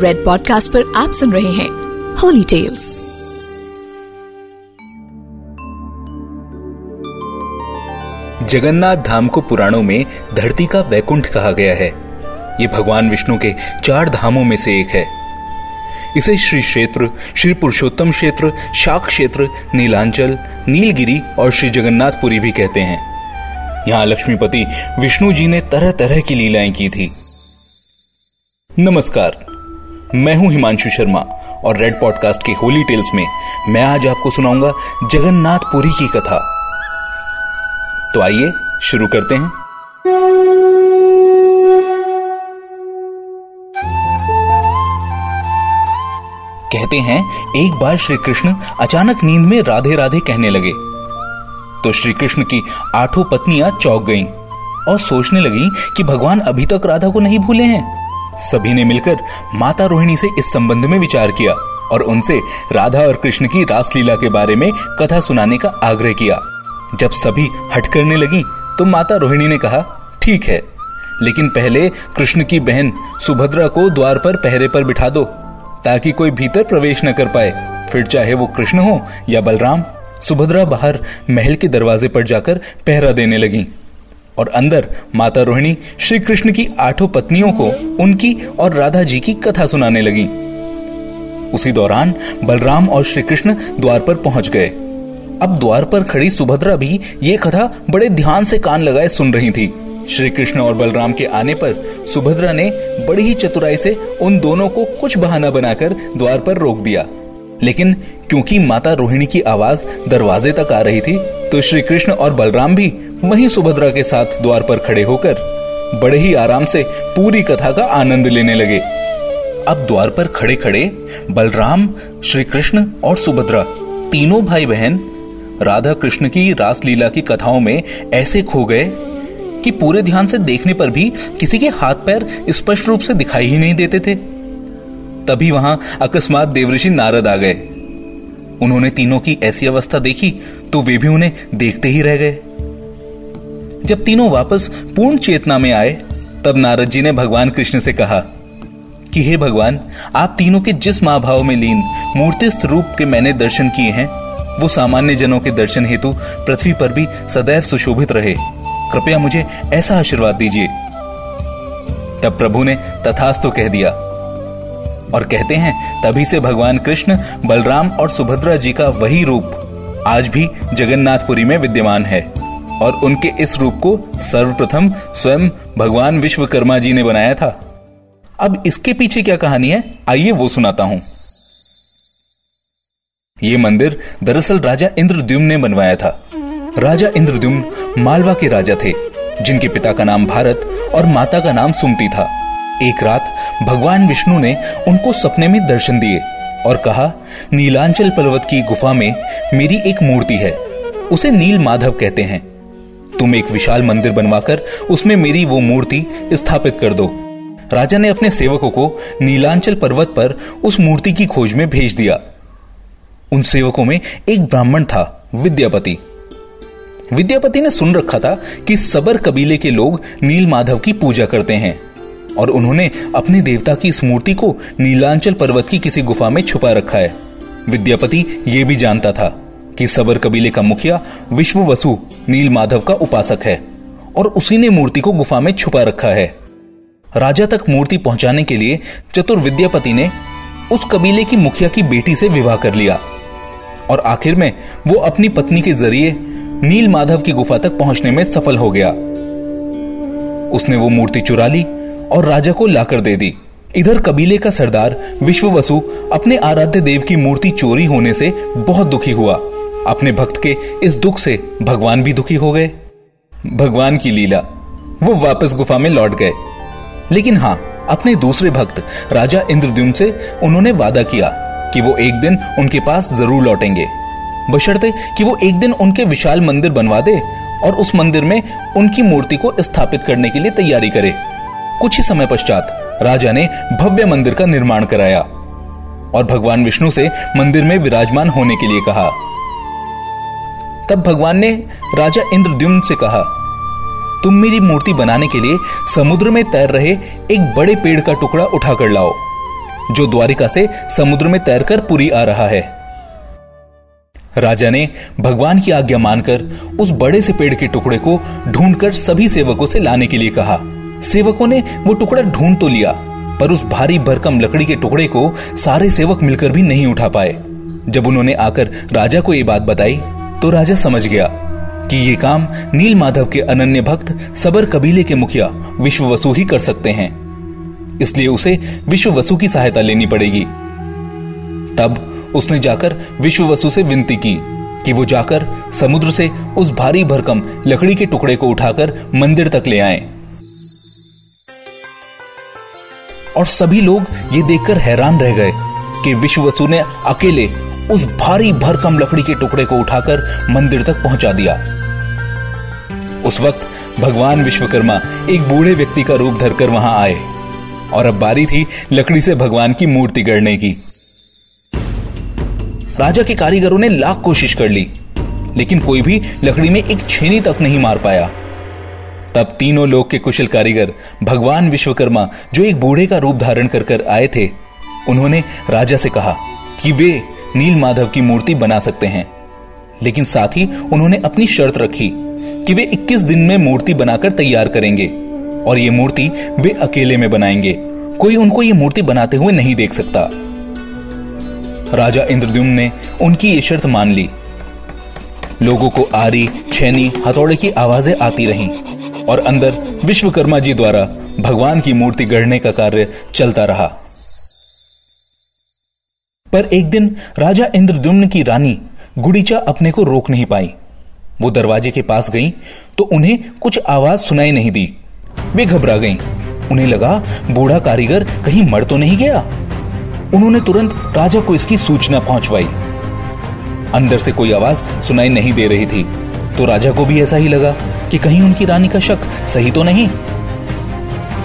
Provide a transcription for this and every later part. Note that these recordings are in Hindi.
रेड पॉडकास्ट पर आप सुन रहे हैं होली टेल्स जगन्नाथ धाम को पुराणों में धरती का वैकुंठ कहा गया है। ये भगवान विष्णु के चार धामों में से एक है। इसे श्री क्षेत्र, श्री पुरुषोत्तम क्षेत्र, शाक क्षेत्र, नीलांचल, नीलगिरी और श्री जगन्नाथपुरी भी कहते हैं। यहाँ लक्ष्मीपति विष्णु जी ने तरह तरह की लीलाएँ की थी। नमस्कार। मैं हूँ हिमांशु शर्मा और रेड पॉडकास्ट के होली टेल्स में मैं आज आपको सुनाऊँगा जगन्नाथपुरी की कथा। तो आइए, शुरू करते हैं। कहते हैं, एक बार श्री कृष्ण अचानक नींद में राधे राधे कहने लगे। तो श्री कृष्ण की आठों पत्नियाँ चौक गईं और सोचने लगी कि भगवान अभी तक राधा को नहीं भूले हैं। सभी ने मिलकर माता रोहिणी से इस संबंध में विचार किया और उनसे राधा और कृष्ण की रासलीला के बारे में कथा सुनाने का आग्रह किया। जब सभी हट करने लगी तो माता रोहिणी ने कहा, ठीक है, लेकिन पहले कृष्ण की बहन सुभद्रा को द्वार पर पहरे पर बिठा दो, ताकि कोई भीतर प्रवेश न कर पाए। फिर चाहे वो कृष्ण हो या बलराम, सुभद्रा बाहर महल के दरवाजे पर जाकर पहरा देने लगी। और अंदर माता रोहिणी श्री कृष्ण की आठों पत्नियों को उनकी और राधा जी की कथा सुनाने लगी। उसी दौरान बलराम और श्री कृष्ण द्वार पर पहुँच गए। अब द्वार पर खड़ी सुभद्रा भी ये कथा बड़े ध्यान से कान लगाए सुन रही थी। श्री कृष्ण और बलराम के आने पर सुभद्रा ने बड़ी ही चतुराई से उन दोनों को कुछ बहाना बनाकर द्वार पर रोक दिया। लेकिन क्योंकि माता रोहिणी की आवाज़ दरवाजे तक आ रही थी तो श्री कृष्ण और बलराम भी वहीं सुभद्रा के साथ द्वार पर खड़े होकर बड़े ही आराम से पूरी कथा का आनंद लेने लगे। अब द्वार पर खड़े खड़े बलराम, श्री कृष्ण और सुभद्रा, तीनों भाई बहन राधा कृष्ण की रासलीला की कथाओं में ऐसे खो गए कि पूरे ध्यान से देखने पर भी किसी के हाथ पैर स्पष्ट रूप से दिखाई ही नहीं देते थे। तभी वहाँ अकस्मात देवऋषि नारद आ गए। उन्होंने तीनों की ऐसी अवस्था देखी तो वे भी उन्हें देखते ही रह गए। जब तीनों वापस पूर्ण चेतना में आए, तब नारद जी ने भगवान कृष्ण से कहा कि, हे भगवान, आप तीनों के जिस महाभाव में लीन, मूर्तिस्थ रूप के मैंने दर्शन किए हैं, वो सामान्य जनों के दर्शन हेतु पृथ्वी पर भी सदैव सुशोभित रहे। कृपया मुझे ऐसा आशीर्वाद दीजिए। तब प्रभु ने तथास्तु कह दिया और कहते हैं, तभी से भगवान कृष्ण, बलराम और सुभद्रा जी का वही रूप आज भी जगन्नाथपुरी में विद्यमान है और उनके इस रूप को सर्वप्रथम स्वयं भगवान विश्वकर्मा जी ने बनाया था। अब इसके पीछे क्या कहानी है? आइए वो सुनाता हूँ। ये मंदिर दरअसल राजा इंद्रद्युम्न ने बनवाया था। राजा इंद्रद्युम्न मालवा के राजा थे, जिनके पिता का नाम भारत और माता का नाम सुमति था। एक रात भगवान विष्णु ने उनको सपने में दर्शन दिए और कहा, नीलांचल पर्वत की गुफा में मेरी एक मूर्ति है, उसे नील माधव कहते हैं। तुम एक विशाल मंदिर बनवाकर उसमें मेरी वो मूर्ति स्थापित कर दो। राजा ने अपने सेवकों को नीलांचल पर्वत पर उस मूर्ति की खोज में भेज दिया। उन सेवकों में एक ब्राह्मण था, विद्यापति। विद्यापति ने सुन रखा था कि सबर कबीले के लोग नील माधव की पूजा करते हैं। और उन्होंने अपने देवता की इस मूर्ति को नीलांचल पर्वत की किसी गुफा में छुपा रखा है। विद्यापति ये भी जानता था कि सबर कबीले का मुखिया विश्व वसु नील माधव का उपासक है और उसी ने मूर्ति को गुफा में छुपा रखा है। राजा तक मूर्ति पहुँचाने के लिए चतुर विद्यापति ने उस कबीले की मुखिया की बेटी से विवाह कर लिया और आखिर में वो अपनी पत्नी के ज़रिए नील माधव की गुफा तक पहुँचने में सफल हो गया। उसने वो मूर्ति चुरा ली और राजा को लाकर दे दी। इधर कबीले का सरदार विश्व वसु अपने आराध्य देव की मूर्ति चोरी होने से बहुत दुखी हुआ। अपने भक्त के इस दुख से भगवान भी दुखी हो गए। भगवान की लीला। वो वापस गुफा में लौट गए। लेकिन हाँ अपने दूसरे भक्त, राजा इंद्रद्युम्न से उन्होंने वादा किया कि वो एक दिन उनके पास ज़रूर लौटेंगे। बशर्ते कि वो एक दिन उनके विशाल मंदिर बनवा दे और उस मंदिर में उनकी मूर्ति को स्थापित करने के लिए तैयारी करे। कुछ ही समय पश्चात राजा ने भव्य मंदिर का निर्माण कराया और भगवान विष्णु से मंदिर में विराजमान होने के लिए कहा। तब भगवान ने राजा इंद्रद्युम्न से कहा, तुम मेरी मूर्ति बनाने के लिए समुद्र में तैर रहे एक बड़े पेड़ का टुकड़ा उठाकर लाओ, जो द्वारिका से समुद्र में तैरकर पुरी आ रहा है। राजा ने भगवान की आज्ञा मानकर उस बड़े से पेड़ के टुकड़े को ढूंढकर सभी सेवकों से लाने के लिए कहा। सेवकों ने वो टुकड़ा ढूंढ तो लिया, पर उस भारी भरकम लकड़ी के टुकड़े को सारे सेवक मिलकर भी नहीं उठा पाए। जब उन्होंने आकर राजा को ये बात बताई तो राजा समझ गया कि ये काम नील माधव के अनन्य भक्त सबर कबीले के मुखिया विश्व वसु ही कर सकते हैं। इसलिए उसे विश्व वसु की सहायता लेनी पड़ेगी। तब उसने जाकर विश्व वसु से विनती की कि वो जाकर समुद्र से उस भारी भरकम लकड़ी के टुकड़े को उठाकर मंदिर तक ले आए। और सभी लोग ये देखकर हैरान रह गए कि विश्व वसु ने अकेले उस भारी भरकम लकड़ी के टुकड़े को उठाकर मंदिर तक पहुँचा दिया। उस वक्त भगवान विश्वकर्मा एक बूढ़े व्यक्ति का रूप धरकर वहाँ आए और अब बारी थी लकड़ी से भगवान की मूर्ति गढ़ने की। राजा के कारीगरों ने लाख कोशिश कर ली, लेकिन कोई भी लकड़ी में एक छेनी तक नहीं मार पाया। तब तीनों लोग के कुशल कारीगर भगवान विश्वकर्मा, जो एक बूढ़े का रूप धारण कर कर आए थे, उन्होंने राजा से कहा कि वे नील माधव की मूर्ति बना सकते हैं। लेकिन साथ ही उन्होंने अपनी शर्त रखी कि वे 21 दिन में मूर्ति बनाकर तैयार करेंगे, और ये मूर्ति वे अकेले में बनाएँगे। कोई उनको ये मूर्ति बनाते हुए नहीं देख सकता। राजा इंद्रद्युम्न ने उनकी ये शर्त मान ली। लोगों को आरी, छेनी, हथौड़े की आवाज़ें आती रहीं। और अंदर विश्वकर्मा जी द्वारा भगवान की मूर्ति गढ़ने का कार्य चलता रहा। पर एक दिन राजा इंद्रद्युम्न की रानी गुड़ीचा अपने को रोक नहीं पाई। वो दरवाजे के पास गई तो उन्हें कुछ आवाज़ सुनाई नहीं दी। वे घबरा गईं। उन्हें लगा, बूढ़ा कारीगर कहीं मर तो नहीं गया? उन्होंने तुरंत राजा को इसकी सूचना पहुंचवाई। अंदर से कोई आवाज़ सुनाई नहीं दे रही थी। तो राजा को भी ऐसा ही लगा कि कहीं उनकी रानी का शक सही तो नहीं।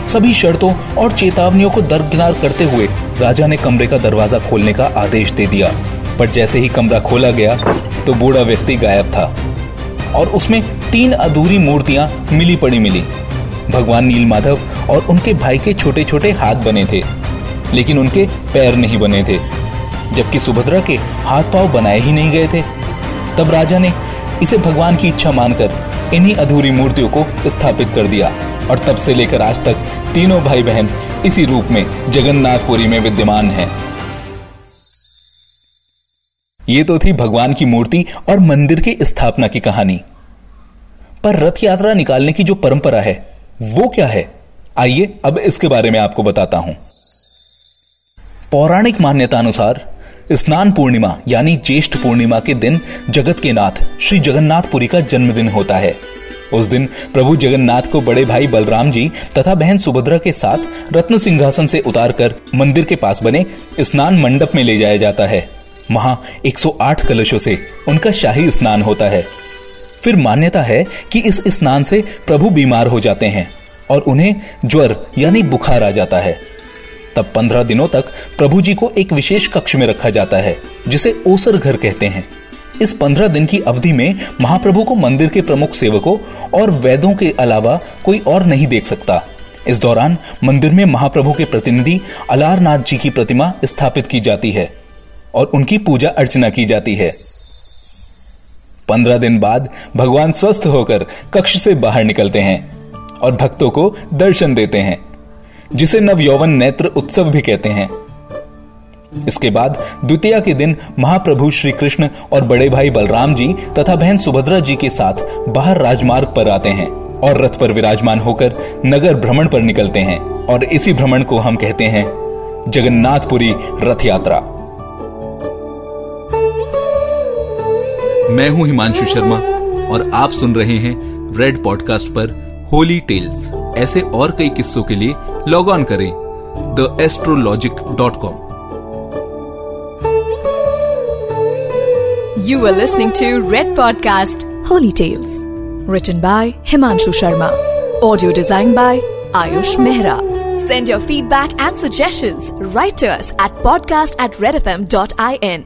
सभी शर्तों और चेतावनियों को दरकिनार करते हुए राजा ने कमरे का दरवाज़ा खोलने का आदेश दे दिया। पर जैसे ही कमरा खोला गया तो बूढ़ा व्यक्ति गायब था और उसमें तीन अधूरी मूर्तियाँ मिली पड़ी मिली। भगवान नील माधव और उनके भाई के छोटे छोटे हाथ बने थे, लेकिन उनके पैर नहीं बने थे, जबकि सुभद्रा के हाथ पाव बनाए ही नहीं गए थे। तब राजा ने इसे भगवान की इच्छा मानकर इन्हीं अधूरी मूर्तियों को स्थापित कर दिया। और तब से लेकर आज तक तीनों भाई बहन इसी रूप में जगन्नाथपुरी में विद्यमान है। ये तो थी भगवान की मूर्ति और मंदिर की स्थापना की कहानी। पर रथ यात्रा निकालने की जो परंपरा है, वो क्या है? आइए अब इसके बारे में आपको बताता हूँ। पौराणिक मान्यता अनुसार स्नान पूर्णिमा, यानी ज्येष्ठ पूर्णिमा के दिन जगत के नाथ, श्री जगन्नाथपुरी का जन्मदिन होता है। उस दिन प्रभु जगन्नाथ को बड़े भाई बलराम जी तथा बहन सुभद्रा के साथ रत्न सिंहासन से उतारकर मंदिर के पास बने स्नान मंडप में ले जाया जाता है। वहाँ 108 कलशों से उनका शाही स्नान होता है। फिर मान्यता है कि इस स्नान से प्रभु बीमार हो जाते हैं और उन्हें ज्वर, यानी बुखार आ जाता है। तब पंद्रह दिनों तक प्रभु जी को एक विशेष कक्ष में रखा जाता है, जिसे ओसर घर कहते हैं। इस पंद्रह दिन की अवधि में महाप्रभु को मंदिर के प्रमुख सेवकों और वैदों के अलावा कोई और नहीं देख सकता। इस दौरान मंदिर में महाप्रभु के प्रतिनिधि अलारनाथ जी की प्रतिमा स्थापित की जाती है और उनकी पूजा अर्चना की जाती है। पंद्रह दिन बाद भगवान स्वस्थ होकर कक्ष से बाहर निकलते हैं और भक्तों को दर्शन देते हैं। जिसे नव यौवन नेत्र उत्सव भी कहते हैं। इसके बाद द्वितीय के दिन महाप्रभु श्री कृष्ण और बड़े भाई बलराम जी तथा बहन सुभद्रा जी के साथ बाहर राजमार्ग पर आते हैं और रथ पर विराजमान होकर नगर भ्रमण पर निकलते हैं और इसी भ्रमण को हम कहते हैं जगन्नाथपुरी रथ यात्रा। मैं हूँ हिमांशु शर्मा और आप सुन रहे हैं रेड पॉडकास्ट पर होली टेल्स ऐसे और कई किस्सों के लिए लॉग ऑन करें the astrologic dot com You were listening to Red Podcast Holy Tales. Written by Himanshu Sharma. Audio designed by Ayush Mehra. Send your feedback and suggestions right to us at podcast at redfm.in.